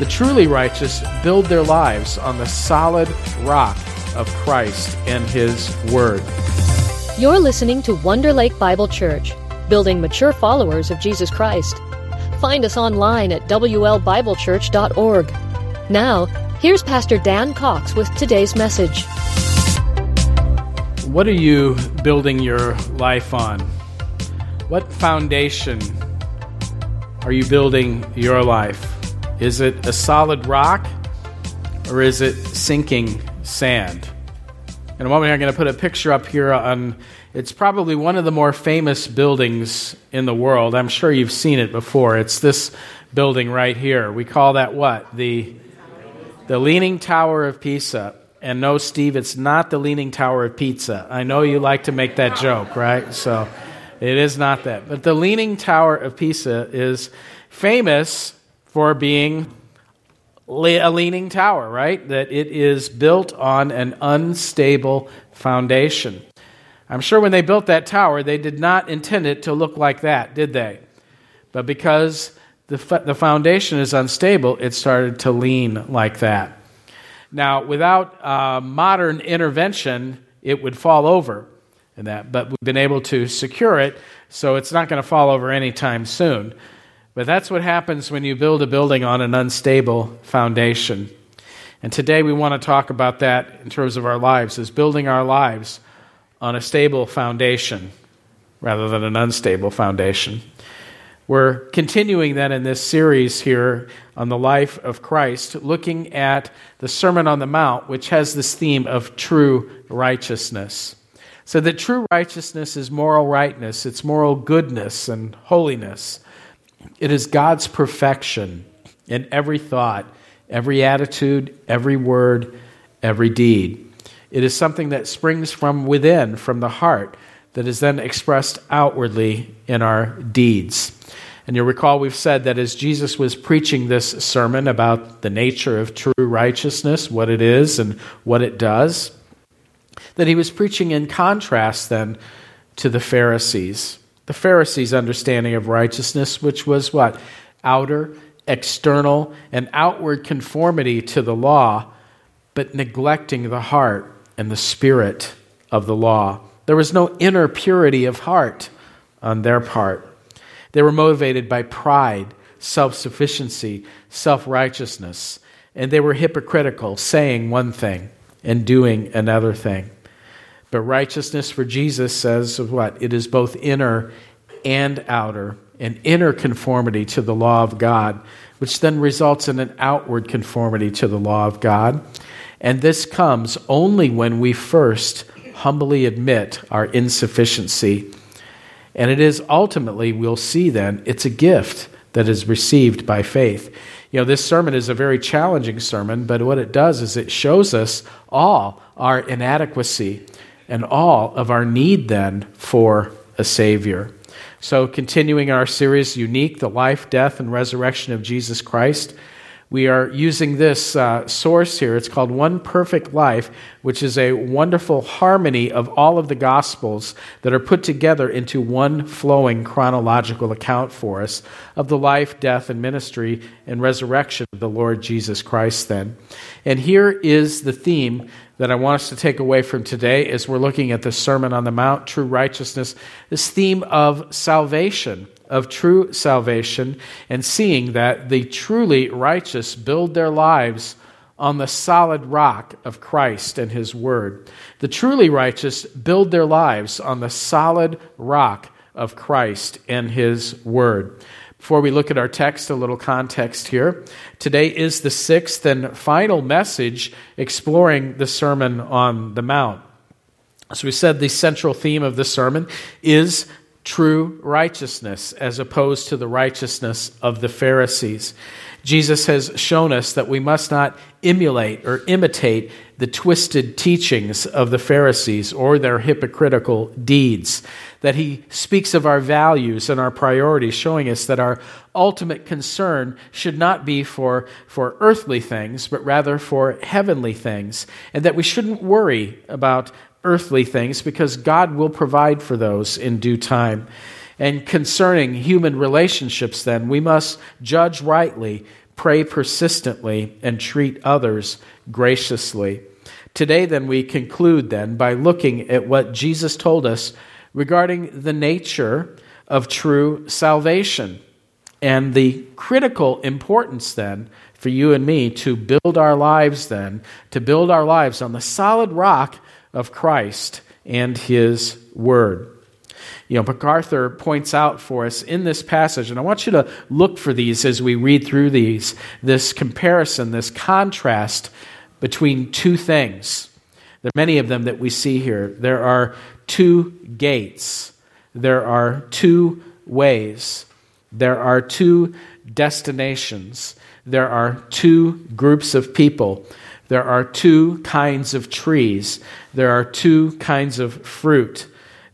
The truly righteous build their lives on the solid rock of Christ and His Word. You're listening to Wonder Lake Bible Church, building mature followers of Jesus Christ. Find us online at WLBibleChurch.org. Now, here's Pastor Dan Cox with today's message. What are you building your life on? What foundation are you building your life? Is it a solid rock or is it sinking sand? In a moment, I'm going to put a picture up here on. It's probably one of the more famous buildings in the world. I'm sure you've seen it before. It's this building right here. We call that what? The, the Leaning Tower of Pisa. And no, Steve, it's not the Leaning Tower of Pizza. I know you like to make that joke, right? So it is not that. But the Leaning Tower of Pisa is famous for being a leaning tower, right? That it is built on an unstable foundation. I'm sure when they built that tower, they did not intend it to look like that, did they? But because the, the foundation is unstable, it started to lean like that. Now, without uh, modern intervention, it would fall over and that, but we've been able to secure it, so it's not going to fall over anytime soon. But that's what happens when you build a building on an unstable foundation. And today we want to talk about that in terms of our lives, is building our lives on a stable foundation rather than an unstable foundation. We're continuing then in this series here on the life of Christ, looking at the Sermon on the Mount, which has this theme of true righteousness. So that true righteousness is moral rightness, it's moral goodness and holiness. It is God's perfection in every thought, every attitude, every word, every deed. It is something that springs from within, from the heart, that is then expressed outwardly in our deeds. And you'll recall we've said that as Jesus was preaching this sermon about the nature of true righteousness, what it is and what it does, that he was preaching in contrast then to the Pharisees the Pharisees' understanding of righteousness, which was what? Outer, external, and outward conformity to the law, but neglecting the heart and the spirit of the law. There was no inner purity of heart on their part. They were motivated by pride, self sufficiency, self righteousness, and they were hypocritical, saying one thing and doing another thing. But righteousness for Jesus says of what? It is both inner and outer, an inner conformity to the law of God, which then results in an outward conformity to the law of God. And this comes only when we first humbly admit our insufficiency. And it is ultimately, we'll see then, it's a gift that is received by faith. You know, this sermon is a very challenging sermon, but what it does is it shows us all our inadequacy and all of our need then for a Savior. So, continuing our series, Unique, the life, death, and resurrection of Jesus Christ, we are using this uh, source here. It's called One Perfect Life, which is a wonderful harmony of all of the Gospels that are put together into one flowing chronological account for us of the life, death, and ministry and resurrection of the Lord Jesus Christ, then. And here is the theme that I want us to take away from today as we're looking at the Sermon on the Mount, true righteousness, this theme of salvation, of true salvation, and seeing that the truly righteous build their lives on the solid rock of Christ and His Word. The truly righteous build their lives on the solid rock of Christ and His Word. Before we look at our text, a little context here. Today is the sixth and final message exploring the Sermon on the Mount. As we said, the central theme of the sermon is true righteousness as opposed to the righteousness of the Pharisees. Jesus has shown us that we must not emulate or imitate the twisted teachings of the Pharisees or their hypocritical deeds. That he speaks of our values and our priorities, showing us that our ultimate concern should not be for, for earthly things, but rather for heavenly things. And that we shouldn't worry about earthly things because God will provide for those in due time. And concerning human relationships, then, we must judge rightly pray persistently, and treat others graciously. Today, then, we conclude then by looking at what Jesus told us regarding the nature of true salvation and the critical importance then for you and me to build our lives then, to build our lives on the solid rock of Christ and His Word. You know, MacArthur points out for us in this passage, and I want you to look for these as we read through these this comparison, this contrast between two things. There are many of them that we see here. There are two gates, there are two ways, there are two destinations, there are two groups of people. There are two kinds of trees. There are two kinds of fruit.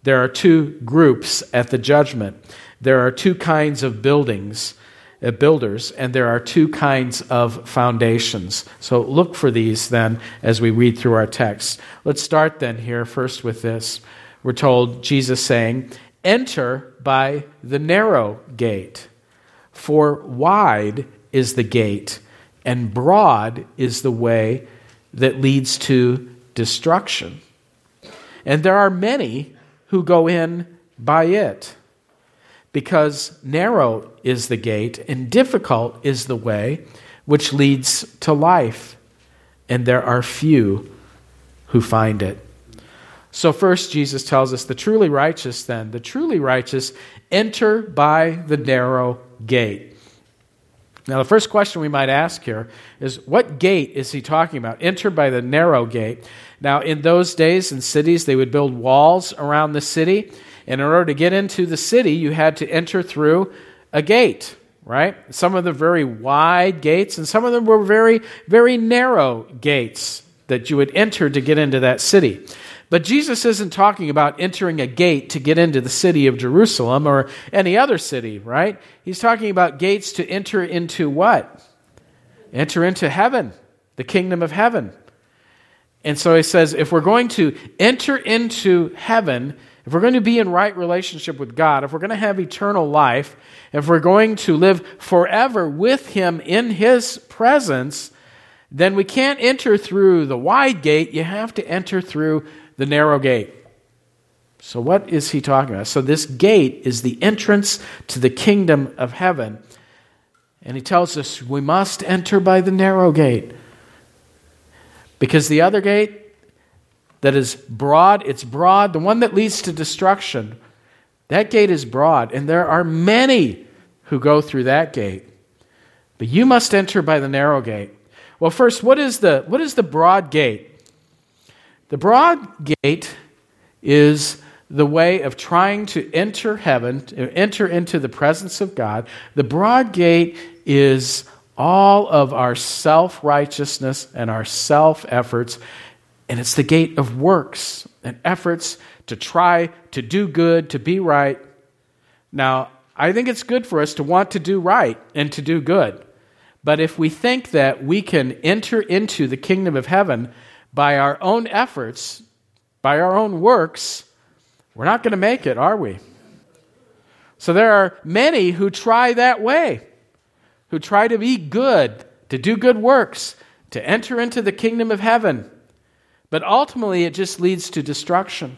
There are two groups at the judgment. There are two kinds of buildings, uh, builders, and there are two kinds of foundations. So look for these then as we read through our text. Let's start then here first with this. We're told Jesus saying, Enter by the narrow gate, for wide is the gate, and broad is the way that leads to destruction. And there are many who go in by it. Because narrow is the gate and difficult is the way which leads to life, and there are few who find it. So, first, Jesus tells us the truly righteous, then, the truly righteous enter by the narrow gate. Now, the first question we might ask here is what gate is he talking about? Enter by the narrow gate. Now, in those days in cities, they would build walls around the city. And in order to get into the city, you had to enter through a gate, right? Some of them very wide gates, and some of them were very, very narrow gates that you would enter to get into that city. But Jesus isn't talking about entering a gate to get into the city of Jerusalem or any other city, right? He's talking about gates to enter into what? Enter into heaven, the kingdom of heaven. And so he says, if we're going to enter into heaven, if we're going to be in right relationship with God, if we're going to have eternal life, if we're going to live forever with Him in His presence, then we can't enter through the wide gate. You have to enter through the narrow gate. So, what is he talking about? So, this gate is the entrance to the kingdom of heaven. And he tells us we must enter by the narrow gate. Because the other gate that is broad, it's broad, the one that leads to destruction, that gate is broad, and there are many who go through that gate. But you must enter by the narrow gate. Well, first, what is the, what is the broad gate? The broad gate is the way of trying to enter heaven, enter into the presence of God. The broad gate is all of our self righteousness and our self efforts. And it's the gate of works and efforts to try to do good, to be right. Now, I think it's good for us to want to do right and to do good. But if we think that we can enter into the kingdom of heaven by our own efforts, by our own works, we're not going to make it, are we? So there are many who try that way who try to be good, to do good works, to enter into the kingdom of heaven. But ultimately, it just leads to destruction.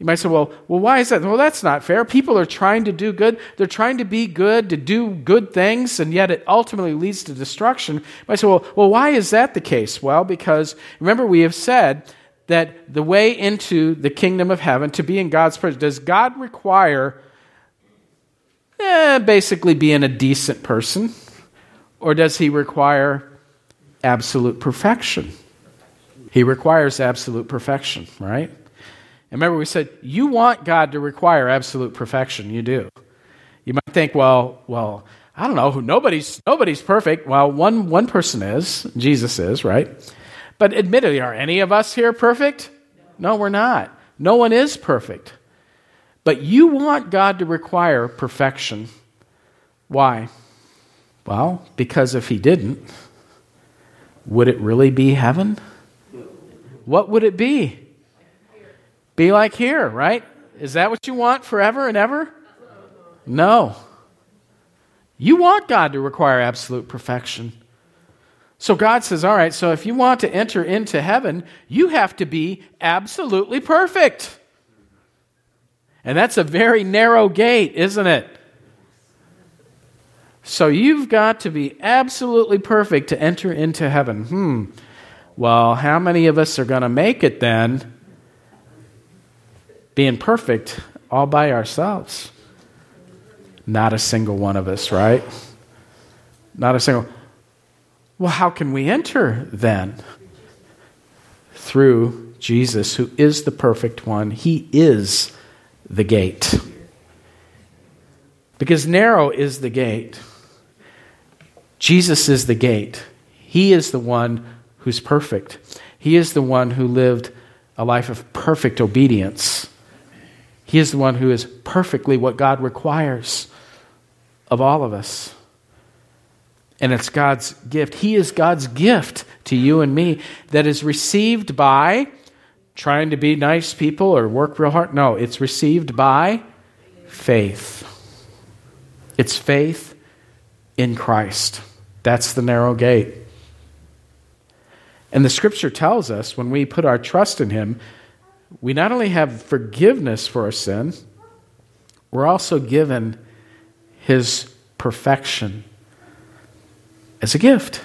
You might say, well, well, why is that? Well, that's not fair. People are trying to do good. They're trying to be good, to do good things, and yet it ultimately leads to destruction. You might say, well, well, why is that the case? Well, because remember, we have said that the way into the kingdom of heaven, to be in God's presence, does God require eh, basically being a decent person? Or does he require absolute perfection? He requires absolute perfection, right? And remember, we said you want God to require absolute perfection. You do. You might think, well, well, I don't know. Nobody's nobody's perfect. Well, one one person is. Jesus is, right? But admittedly, are any of us here perfect? No, we're not. No one is perfect. But you want God to require perfection. Why? Well, because if He didn't, would it really be heaven? What would it be? Be like here, right? Is that what you want forever and ever? No. You want God to require absolute perfection. So God says, All right, so if you want to enter into heaven, you have to be absolutely perfect. And that's a very narrow gate, isn't it? So you've got to be absolutely perfect to enter into heaven. Hmm. Well, how many of us are going to make it then being perfect all by ourselves? Not a single one of us, right? Not a single. Well, how can we enter then? Through Jesus, who is the perfect one. He is the gate. Because narrow is the gate. Jesus is the gate. He is the one who's perfect. He is the one who lived a life of perfect obedience. He is the one who is perfectly what God requires of all of us. And it's God's gift. He is God's gift to you and me that is received by trying to be nice people or work real hard. No, it's received by faith. It's faith in Christ. That's the narrow gate. And the scripture tells us when we put our trust in Him, we not only have forgiveness for our sin, we're also given His perfection as a gift.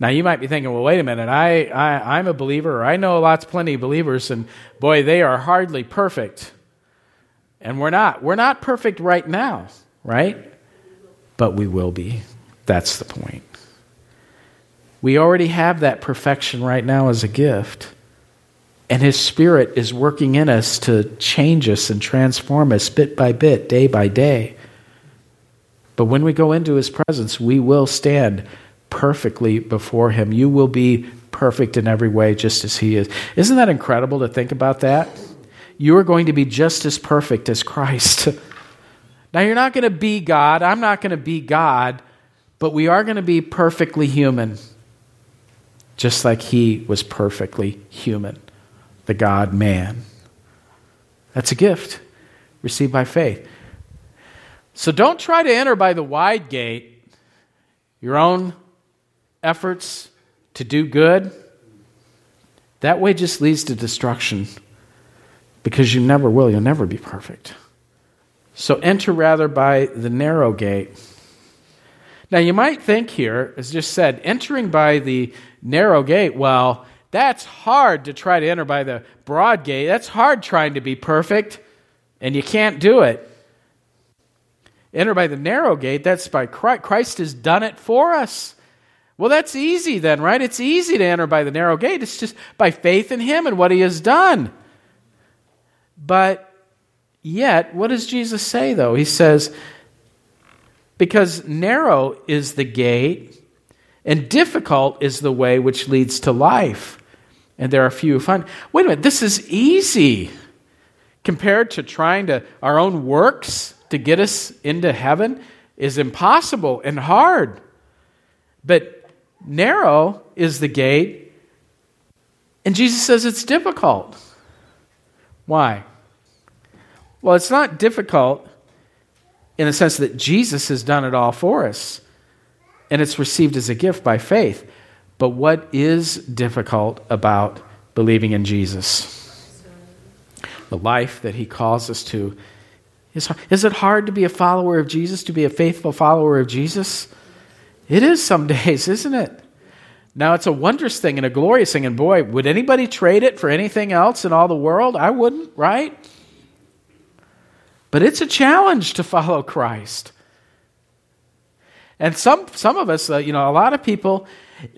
Now you might be thinking, well, wait a minute, I, I, I'm a believer, or I know lots, plenty of believers, and boy, they are hardly perfect. And we're not. We're not perfect right now, right? But we will be. That's the point. We already have that perfection right now as a gift. And His Spirit is working in us to change us and transform us bit by bit, day by day. But when we go into His presence, we will stand perfectly before Him. You will be perfect in every way, just as He is. Isn't that incredible to think about that? You are going to be just as perfect as Christ. now, you're not going to be God. I'm not going to be God. But we are going to be perfectly human, just like He was perfectly human, the God man. That's a gift received by faith. So don't try to enter by the wide gate, your own efforts to do good. That way just leads to destruction because you never will. You'll never be perfect. So enter rather by the narrow gate now, you might think here, as just said, entering by the narrow gate, well, that's hard to try to enter by the broad gate. That's hard trying to be perfect, and you can't do it. Enter by the narrow gate, that's by Christ. Christ has done it for us. Well, that's easy then, right? It's easy to enter by the narrow gate. It's just by faith in Him and what He has done. But yet, what does Jesus say, though? He says, because narrow is the gate, and difficult is the way which leads to life. And there are few who find. Wait a minute, this is easy compared to trying to our own works to get us into heaven is impossible and hard. But narrow is the gate, and Jesus says it's difficult. Why? Well, it's not difficult in the sense that Jesus has done it all for us, and it's received as a gift by faith. But what is difficult about believing in Jesus? The life that he calls us to. Is, is it hard to be a follower of Jesus, to be a faithful follower of Jesus? It is some days, isn't it? Now, it's a wondrous thing and a glorious thing. And boy, would anybody trade it for anything else in all the world? I wouldn't, right? But it's a challenge to follow Christ. And some, some of us, uh, you know, a lot of people,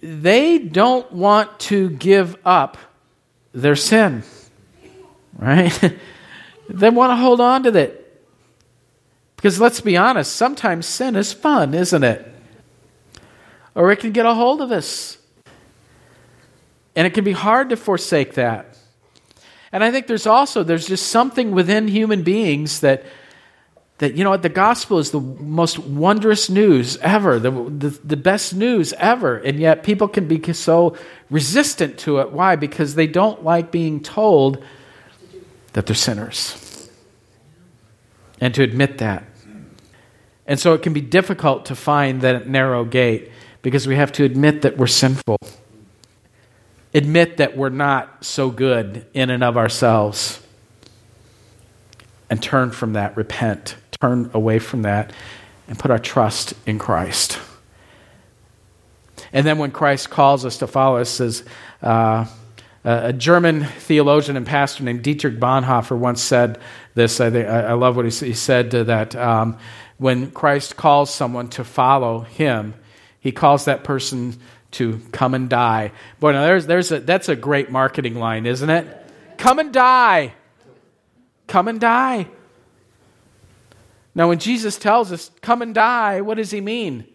they don't want to give up their sin, right? they want to hold on to it. Because let's be honest, sometimes sin is fun, isn't it? Or it can get a hold of us. And it can be hard to forsake that. And I think there's also there's just something within human beings that that you know what the gospel is the most wondrous news ever, the, the, the best news ever, and yet people can be so resistant to it. Why? Because they don't like being told that they're sinners. And to admit that. And so it can be difficult to find that narrow gate because we have to admit that we're sinful. Admit that we're not so good in and of ourselves. And turn from that, repent, turn away from that, and put our trust in Christ. And then when Christ calls us to follow us, says, uh, a German theologian and pastor named Dietrich Bonhoeffer once said this. I, I love what he, said that um, when Christ calls someone to follow him, he calls that person to come and die. Boy, now there's, there's a, that's a great marketing line, isn't it? Come and die. Come and die. Now, when Jesus tells us, come and die, what does he mean?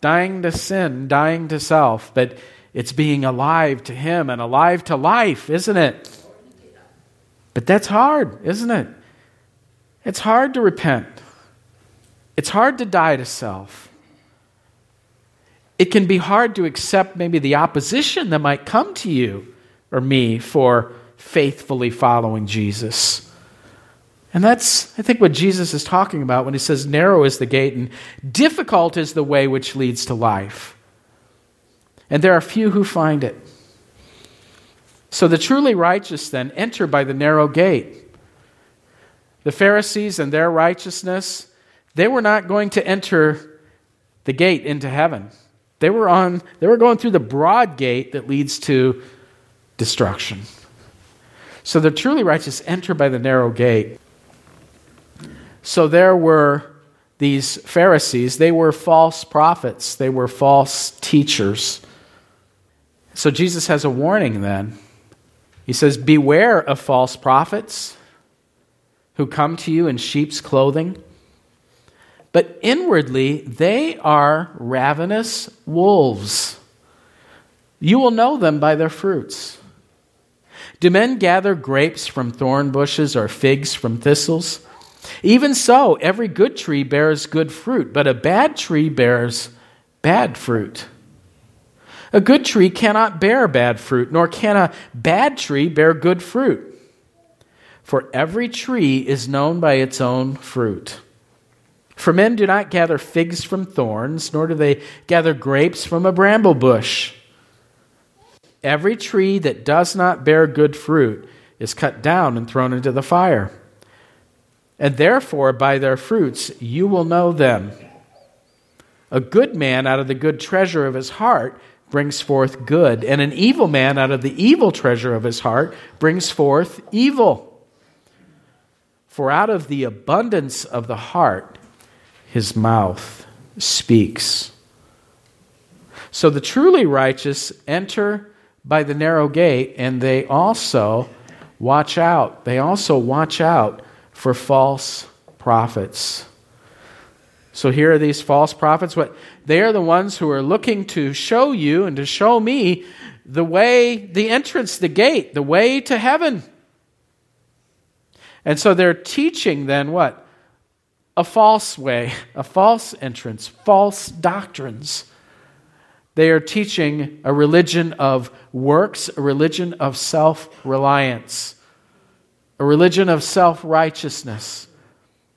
Dying to sin, dying to self. But it's being alive to Him and alive to life, isn't it? But that's hard, isn't it? It's hard to repent. It's hard to die to self. It can be hard to accept maybe the opposition that might come to you or me for faithfully following Jesus. And that's, I think, what Jesus is talking about when he says, Narrow is the gate and difficult is the way which leads to life and there are few who find it. So the truly righteous then enter by the narrow gate. The Pharisees and their righteousness, they were not going to enter the gate into heaven. They were on they were going through the broad gate that leads to destruction. So the truly righteous enter by the narrow gate. So there were these Pharisees, they were false prophets, they were false teachers. So Jesus has a warning then. He says, Beware of false prophets who come to you in sheep's clothing, but inwardly they are ravenous wolves. You will know them by their fruits. Do men gather grapes from thorn bushes or figs from thistles? Even so, every good tree bears good fruit, but a bad tree bears bad fruit. A good tree cannot bear bad fruit, nor can a bad tree bear good fruit. For every tree is known by its own fruit. For men do not gather figs from thorns, nor do they gather grapes from a bramble bush. Every tree that does not bear good fruit is cut down and thrown into the fire. And therefore, by their fruits, you will know them. A good man out of the good treasure of his heart brings forth good, and an evil man out of the evil treasure of his heart brings forth evil. For out of the abundance of the heart, his mouth speaks. So the truly righteous enter by the narrow gate, and they also watch out. They also watch out for false prophets. So here are these false prophets. What they are the ones who are looking to show you and to show me the way, the entrance, the gate, the way to heaven. And so they're teaching then what? A false way, a false entrance, false doctrines. They are teaching a religion of works, a religion of self reliance, a religion of self righteousness.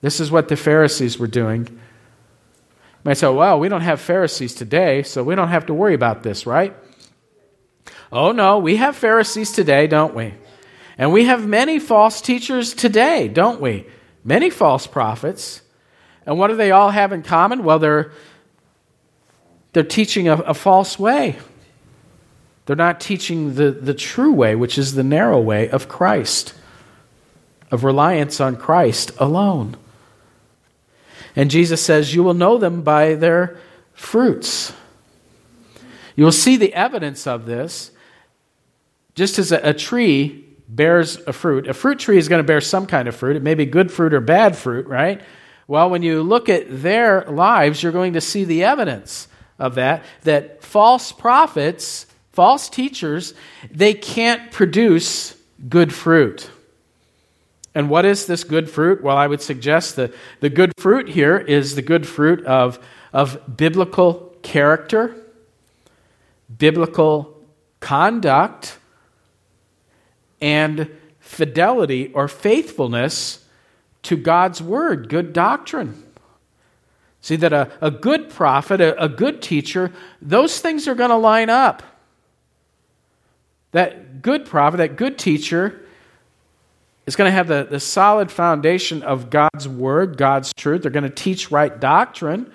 This is what the Pharisees were doing might say, well, we don't have Pharisees today, so we don't have to worry about this, right? Oh, no, we have Pharisees today, don't we? And we have many false teachers today, don't we? Many false prophets. And what do they all have in common? Well, they're, they're teaching a, a false way. They're not teaching the, the true way, which is the narrow way of Christ, of reliance on Christ alone. And Jesus says, You will know them by their fruits. You will see the evidence of this just as a, a tree bears a fruit. A fruit tree is going to bear some kind of fruit. It may be good fruit or bad fruit, right? Well, when you look at their lives, you're going to see the evidence of that, that false prophets, false teachers, they can't produce good fruit. And what is this good fruit? Well, I would suggest that the good fruit here is the good fruit of, of biblical character, biblical conduct, and fidelity or faithfulness to God's word, good doctrine. See, that a, a good prophet, a, a good teacher, those things are going to line up. That good prophet, that good teacher, is going to have the, the solid foundation of God's word, God's truth. They're going to teach right doctrine.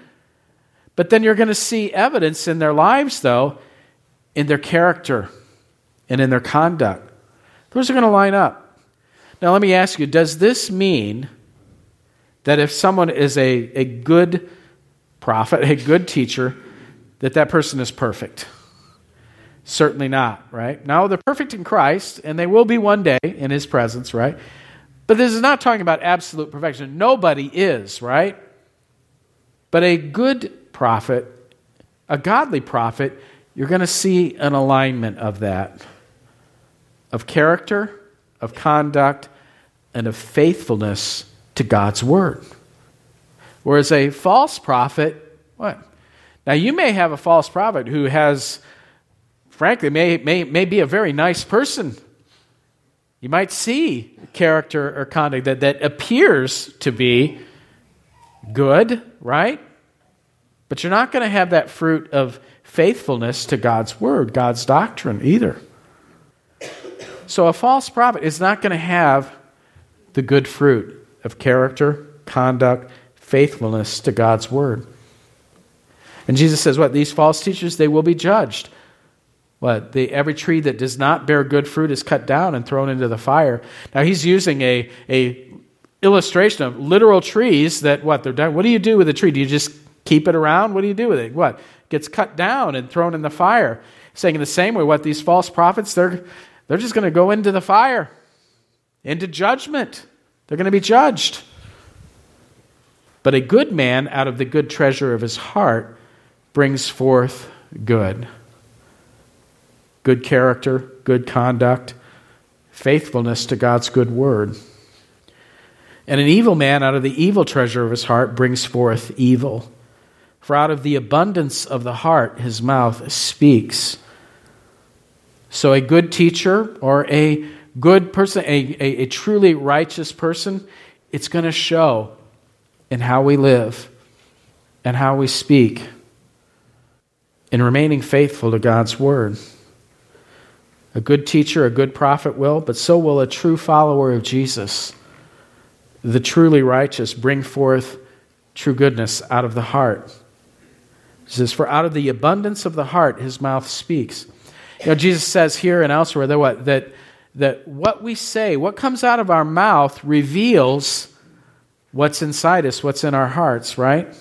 But then you're going to see evidence in their lives, though, in their character and in their conduct. Those are going to line up. Now, let me ask you does this mean that if someone is a, a good prophet, a good teacher, that that person is perfect? Certainly not, right? Now, they're perfect in Christ, and they will be one day in His presence, right? But this is not talking about absolute perfection. Nobody is, right? But a good prophet, a godly prophet, you're going to see an alignment of that of character, of conduct, and of faithfulness to God's word. Whereas a false prophet, what? Now, you may have a false prophet who has frankly, may, may, may be a very nice person. You might see character or conduct that, that appears to be good, right? But you're not going to have that fruit of faithfulness to God's word, God's doctrine either. So a false prophet is not going to have the good fruit of character, conduct, faithfulness to God's word. And Jesus says, What? These false teachers, they will be judged. What? The, every tree that does not bear good fruit is cut down and thrown into the fire. Now he's using a, a illustration of literal trees that what they're done. What do you do with a tree? Do you just keep it around? What do you do with it? What? Gets cut down and thrown in the fire. Saying in the same way, what these false prophets, they're they're just going to go into the fire, into judgment. They're going to be judged. But a good man out of the good treasure of his heart brings forth good good character, good conduct, faithfulness to God's good word. And an evil man out of the evil treasure of his heart brings forth evil. For out of the abundance of the heart his mouth speaks. So a good teacher or a good person, a, a, a truly righteous person, it's going to show in how we live and how we speak in remaining faithful to God's word. A good teacher, a good prophet will, but so will a true follower of Jesus. The truly righteous bring forth true goodness out of the heart. He says, For out of the abundance of the heart his mouth speaks. You know, Jesus says here and elsewhere that what, that, that what we say, what comes out of our mouth, reveals what's inside us, what's in our hearts, right?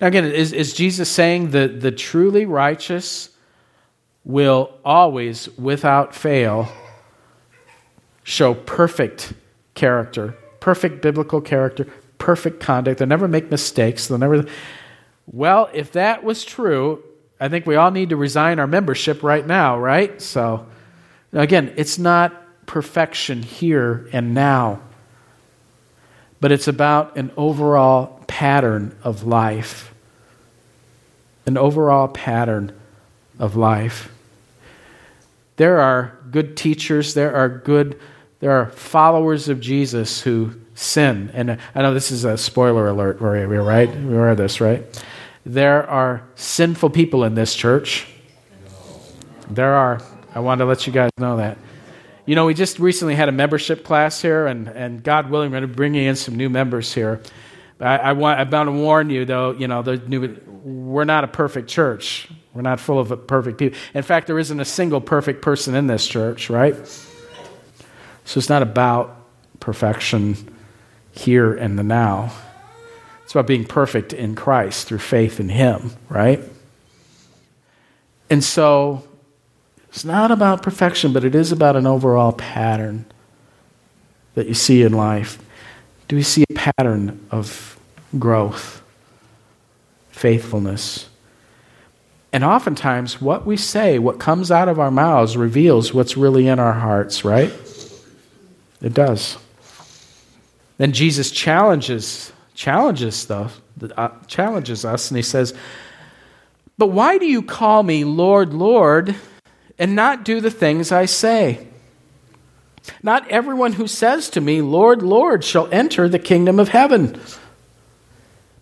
Now, again, is, is Jesus saying that the truly righteous will always, without fail, show perfect character, perfect biblical character, perfect conduct. They'll never make mistakes. They'll never. Well, if that was true, I think we all need to resign our membership right now, right? So, again, it's not perfection here and now, but it's about an overall pattern of life. An overall pattern of life. There are good teachers, there are good, there are followers of Jesus who sin. And I know this is a spoiler alert, we're we right? We are this, right? There are sinful people in this church. There are. I wanted to let you guys know that. You know, we just recently had a membership class here, and, and God willing, we're going to bring in some new members here. I, I want, I bound to warn you, though, you know, the new, we're not a perfect church. We're not full of perfect people. In fact, there isn't a single perfect person in this church, right? So it's not about perfection here and the now. It's about being perfect in Christ through faith in Him, right? And so it's not about perfection, but it is about an overall pattern that you see in life. Do we see a pattern of growth, faithfulness? And oftentimes, what we say, what comes out of our mouths, reveals what's really in our hearts, right? It does. Then Jesus challenges challenges the uh, challenges us, and he says, "But why do you call me Lord, Lord, and not do the things I say?" Not everyone who says to me, Lord, Lord, shall enter the kingdom of heaven,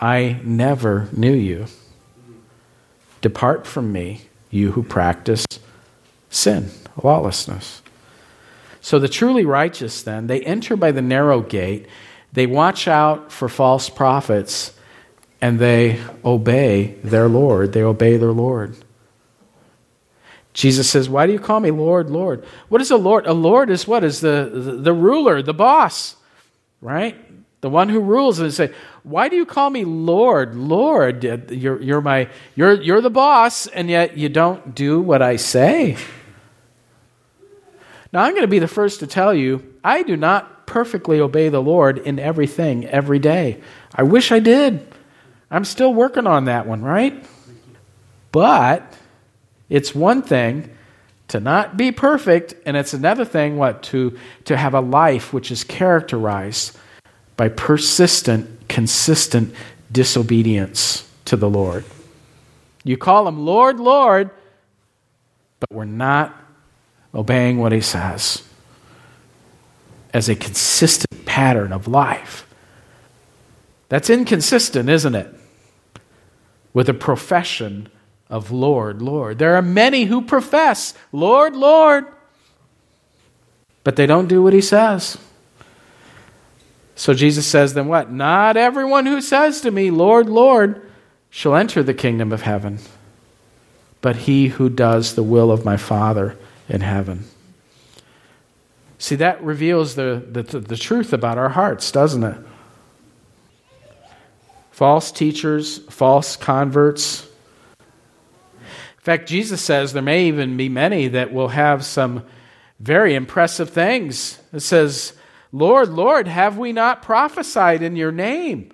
I never knew you. Depart from me, you who practice sin, lawlessness. So the truly righteous, then, they enter by the narrow gate, they watch out for false prophets, and they obey their Lord. They obey their Lord. Jesus says, Why do you call me Lord, Lord? What is a Lord? A Lord is what? Is the, the, the ruler, the boss, right? the one who rules, and say, Why do you call me Lord? Lord, uh, you're, you're, my, you're, you're the boss, and yet you don't do what I say. Now, I'm going to be the first to tell you, I do not perfectly obey the Lord in everything every day. I wish I did. I'm still working on that one, right? But it's one thing to not be perfect, and it's another thing, what? To, to have a life which is characterized by persistent, consistent disobedience to the Lord. You call him Lord, Lord, but we're not obeying what he says as a consistent pattern of life. That's inconsistent, isn't it? With a profession of Lord, Lord. There are many who profess, Lord, Lord, but they don't do what he says. So Jesus says, then what? Not everyone who says to me, Lord, Lord, shall enter the kingdom of heaven, but he who does the will of my Father in heaven. See, that reveals the, the, the truth about our hearts, doesn't it? False teachers, false converts. In fact, Jesus says there may even be many that will have some very impressive things. It says, Lord, Lord, have we not prophesied in your name?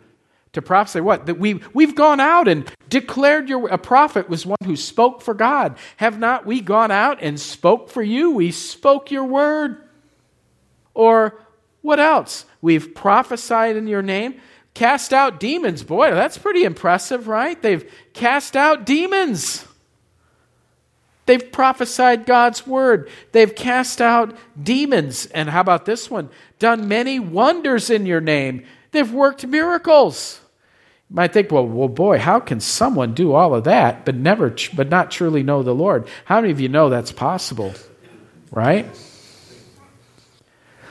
To prophesy what? That we, we've gone out and declared your. A prophet was one who spoke for God. Have not we gone out and spoke for you? We spoke your word. Or what else? We've prophesied in your name. Cast out demons. Boy, that's pretty impressive, right? They've cast out demons. They've prophesied God's word. They've cast out demons. And how about this one? Done many wonders in your name. They've worked miracles. You might think, well, well, boy, how can someone do all of that but never, but not truly know the Lord? How many of you know that's possible? Right?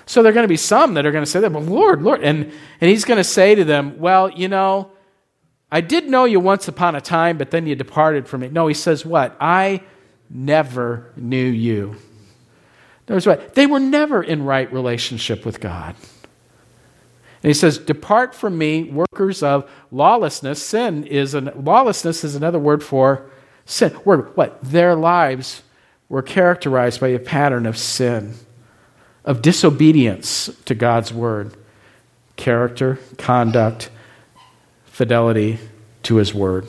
So there are going to be some that are going to say that, but Lord, Lord, and and He's going to say to them, well, you know, I did know you once upon a time, but then you departed from me. No, He says what? I never knew you. Notice what? They were never in right relationship with God. And he says, Depart from me, workers of lawlessness. Sin is an lawlessness is another word for sin. Word, what? Their lives were characterized by a pattern of sin, of disobedience to God's word, character, conduct, fidelity to his word.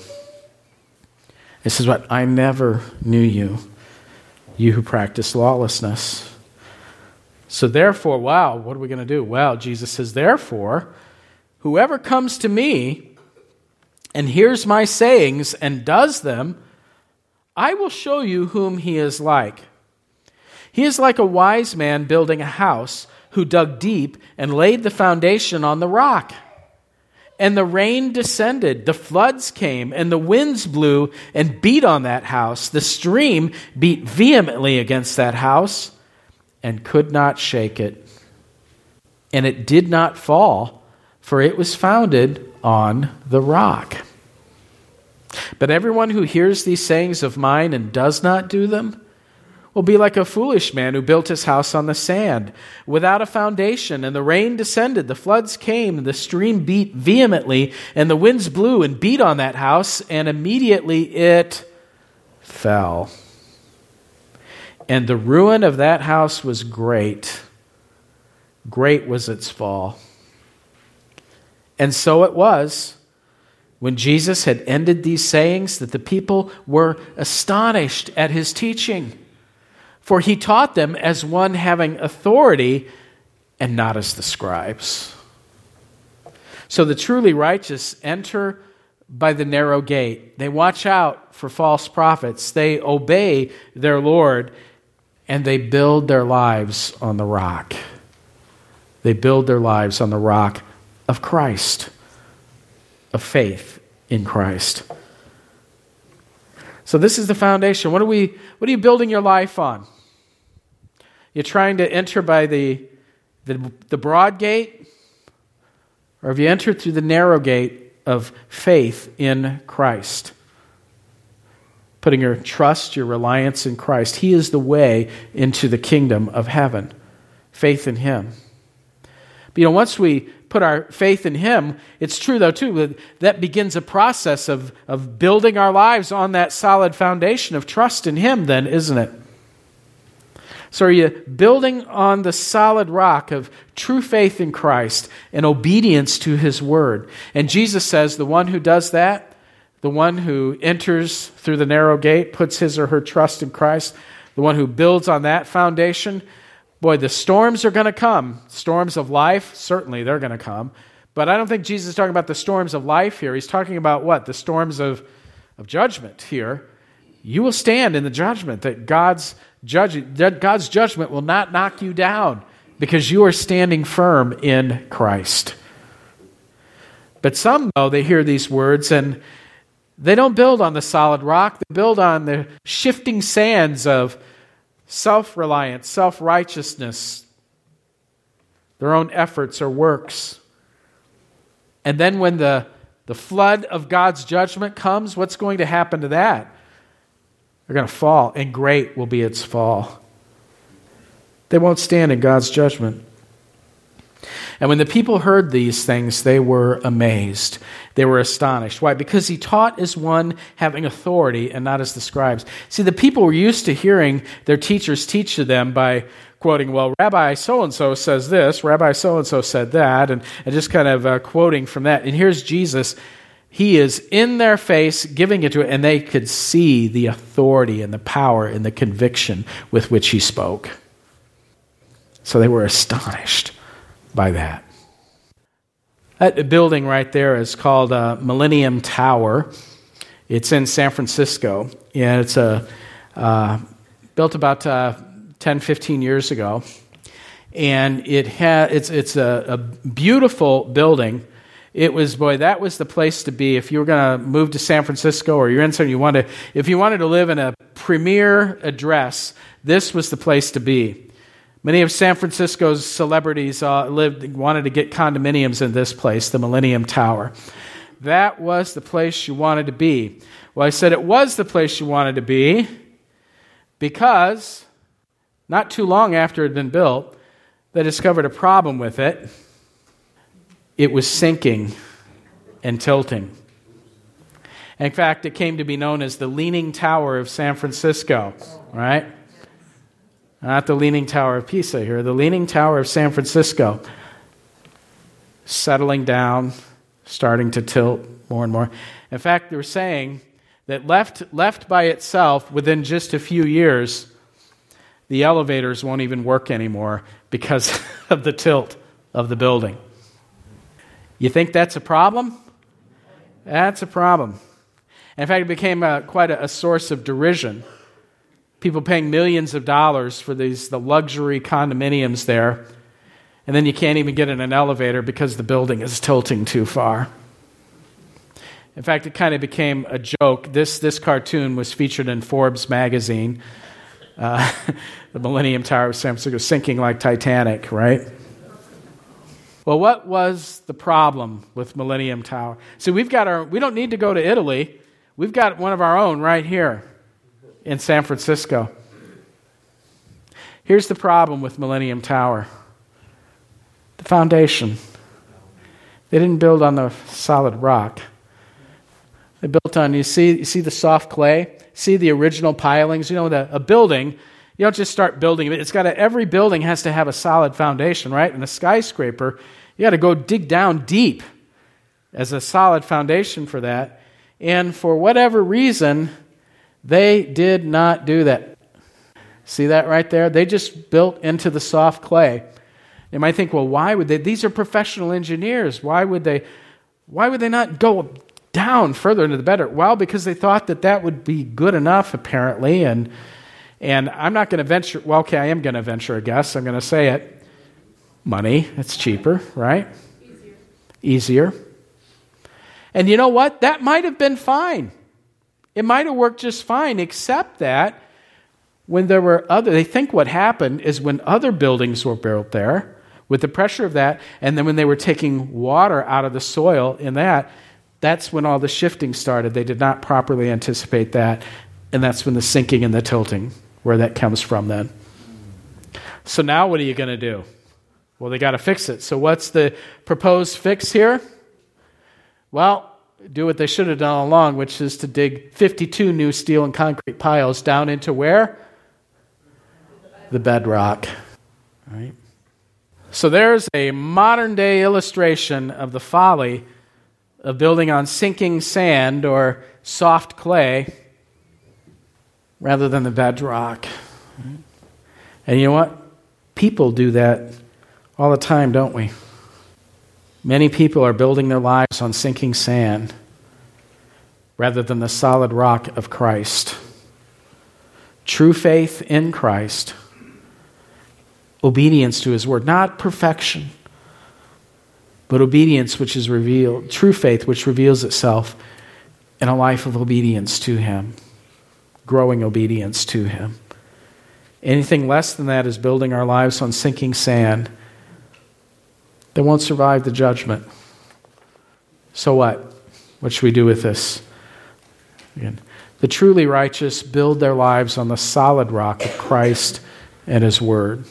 It says, What? I never knew you, you who practice lawlessness. So, therefore, wow, what are we going to do? Well, Jesus says, Therefore, whoever comes to me and hears my sayings and does them, I will show you whom he is like. He is like a wise man building a house who dug deep and laid the foundation on the rock. And the rain descended, the floods came, and the winds blew and beat on that house. The stream beat vehemently against that house and could not shake it. And it did not fall, for it was founded on the rock. But everyone who hears these sayings of mine and does not do them, will be like a foolish man who built his house on the sand without a foundation. And the rain descended, the floods came, the stream beat vehemently, and the winds blew and beat on that house, and immediately it fell. And the ruin of that house was great. Great was its fall. And so it was when Jesus had ended these sayings that the people were astonished at his teaching. For he taught them as one having authority and not as the scribes. So the truly righteous enter by the narrow gate. They watch out for false prophets. They obey their Lord and they build their lives on the rock. They build their lives on the rock of Christ, of faith in Christ. So this is the foundation. What are we what are you building your life on? You're trying to enter by the the, the broad gate or have you entered through the narrow gate of faith in Christ? Putting your trust, your reliance in Christ. He is the way into the kingdom of heaven. Faith in Him. But you know, once we put our faith in Him, it's true, though, too, that, that begins a process of, of building our lives on that solid foundation of trust in Him, then, isn't it? So, are you building on the solid rock of true faith in Christ and obedience to His word? And Jesus says, the one who does that, the one who enters through the narrow gate, puts his or her trust in Christ, the one who builds on that foundation, boy, the storms are going to come. Storms of life, certainly they're going to come. But I don't think Jesus is talking about the storms of life here. He's talking about what? The storms of, of judgment here. You will stand in the judgment that God's Judge, God's judgment will not knock you down because you are standing firm in Christ. But some, though, they hear these words and they don't build on the solid rock, they build on the shifting sands of self reliance, self righteousness, their own efforts or works. And then when the, the flood of God's judgment comes, what's going to happen to that? They're going to fall, and great will be its fall. They won't stand in God's judgment. And when the people heard these things, they were amazed. They were astonished. Why? Because he taught as one having authority and not as the scribes. See, the people were used to hearing their teachers teach to them by quoting, well, Rabbi so and so says this, Rabbi so and so said that, and, and just kind of uh, quoting from that. And here's Jesus he is in their face, giving it to it, and they could see the authority and the power and the conviction with which he spoke. So they were astonished by that. That building right there is called uh, Millennium Tower. It's in San Francisco, and it's a, uh, built about uh, 10, 15 years ago. And it ha- it's, it's a, a beautiful building it was boy that was the place to be if you were going to move to san francisco or you're in san you want to if you wanted to live in a premier address this was the place to be many of san francisco's celebrities uh, lived wanted to get condominiums in this place the millennium tower that was the place you wanted to be well i said it was the place you wanted to be because not too long after it had been built they discovered a problem with it it was sinking and tilting. In fact, it came to be known as the Leaning Tower of San Francisco, right? Not the Leaning Tower of Pisa here, the Leaning Tower of San Francisco. Settling down, starting to tilt more and more. In fact, they're saying that left, left by itself within just a few years, the elevators won't even work anymore because of the tilt of the building. You think that's a problem? That's a problem. In fact, it became a, quite a, a source of derision. People paying millions of dollars for these the luxury condominiums there, and then you can't even get in an elevator because the building is tilting too far. In fact, it kind of became a joke. This, this cartoon was featured in Forbes magazine. Uh, the Millennium Tower of San Francisco sinking like Titanic, right? Well, what was the problem with Millennium Tower? See, we've got our, we don't need to go to Italy. We've got one of our own right here in San Francisco. Here's the problem with Millennium Tower the foundation. They didn't build on the solid rock. They built on, you see, you see the soft clay? See the original pilings? You know, the, a building you don't just start building it. It's got to, every building has to have a solid foundation, right? And a skyscraper, you got to go dig down deep as a solid foundation for that. And for whatever reason, they did not do that. See that right there? They just built into the soft clay. You might think, well, why would they? These are professional engineers. Why would they? Why would they not go down further into the better? Well, because they thought that that would be good enough, apparently. And and I'm not going to venture. Well, okay, I am going to venture a guess. I'm going to say it. Money. It's cheaper, right? Easier. Easier. And you know what? That might have been fine. It might have worked just fine, except that when there were other, they think what happened is when other buildings were built there, with the pressure of that, and then when they were taking water out of the soil in that, that's when all the shifting started. They did not properly anticipate that, and that's when the sinking and the tilting, where that comes from then. So now what are you going to do? Well, they got to fix it. So what's the proposed fix here? Well, do what they should have done all along, which is to dig 52 new steel and concrete piles down into where? The bedrock. Right. So there's a modern day illustration of the folly of building on sinking sand or soft clay rather than the bedrock. And you know what? People do that all the time, don't we? Many people are building their lives on sinking sand rather than the solid rock of Christ. True faith in Christ obedience to his word, not perfection, but obedience which is revealed, true faith which reveals itself in a life of obedience to him, growing obedience to him. Anything less than that is building our lives on sinking sand that won't survive the judgment. So what? What should we do with this? Again, the truly righteous build their lives on the solid rock of Christ and His Word.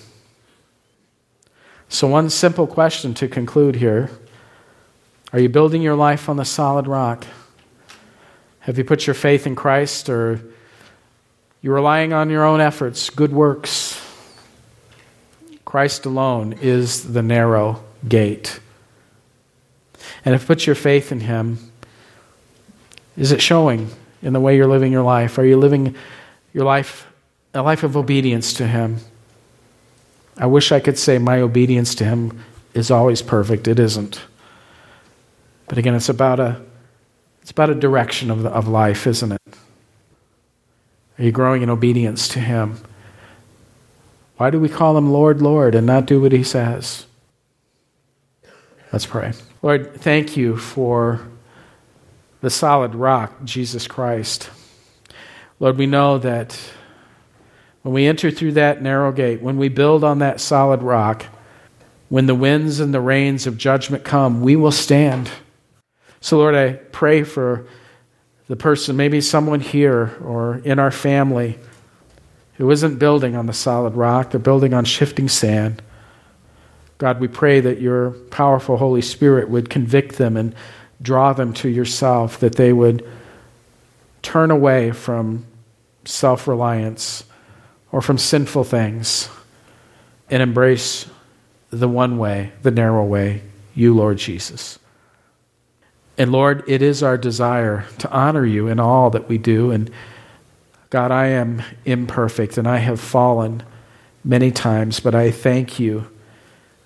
So, one simple question to conclude here Are you building your life on the solid rock? Have you put your faith in Christ or you're relying on your own efforts, good works? Christ alone is the narrow gate. And if you put your faith in Him, is it showing in the way you're living your life? Are you living your life a life of obedience to Him? I wish I could say my obedience to him is always perfect. It isn't. But again, it's about a, it's about a direction of, the, of life, isn't it? Are you growing in obedience to him? Why do we call him Lord, Lord, and not do what he says? Let's pray. Lord, thank you for the solid rock, Jesus Christ. Lord, we know that when we enter through that narrow gate, when we build on that solid rock, when the winds and the rains of judgment come, we will stand. So, Lord, I pray for the person, maybe someone here or in our family who isn't building on the solid rock, they're building on shifting sand. God, we pray that your powerful Holy Spirit would convict them and draw them to yourself, that they would turn away from self reliance or from sinful things and embrace the one way, the narrow way, you, Lord Jesus. And Lord, it is our desire to honor you in all that we do. And God, I am imperfect and I have fallen many times, but I thank you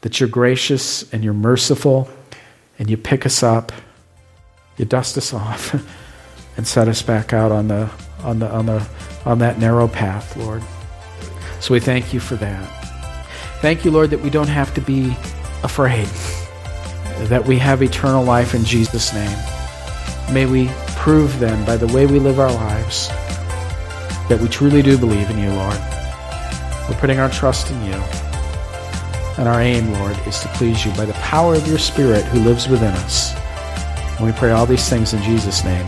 that you're gracious and you're merciful and you pick us up, you dust us off, and set us back out on the on the on the on that narrow path, Lord. So we thank you for that. Thank you, Lord, that we don't have to be afraid, that we have eternal life in Jesus' name. May we prove then by the way we live our lives that we truly do believe in you, Lord. We're putting our trust in you. And our aim, Lord, is to please you by the power of your Spirit who lives within us. And we pray all these things in Jesus' name.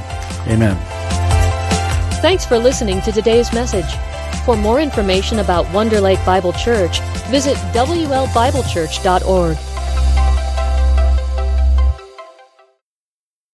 Amen. Thanks for listening to today's message. For more information about Wonder Lake Bible Church, visit WLBibleChurch.org.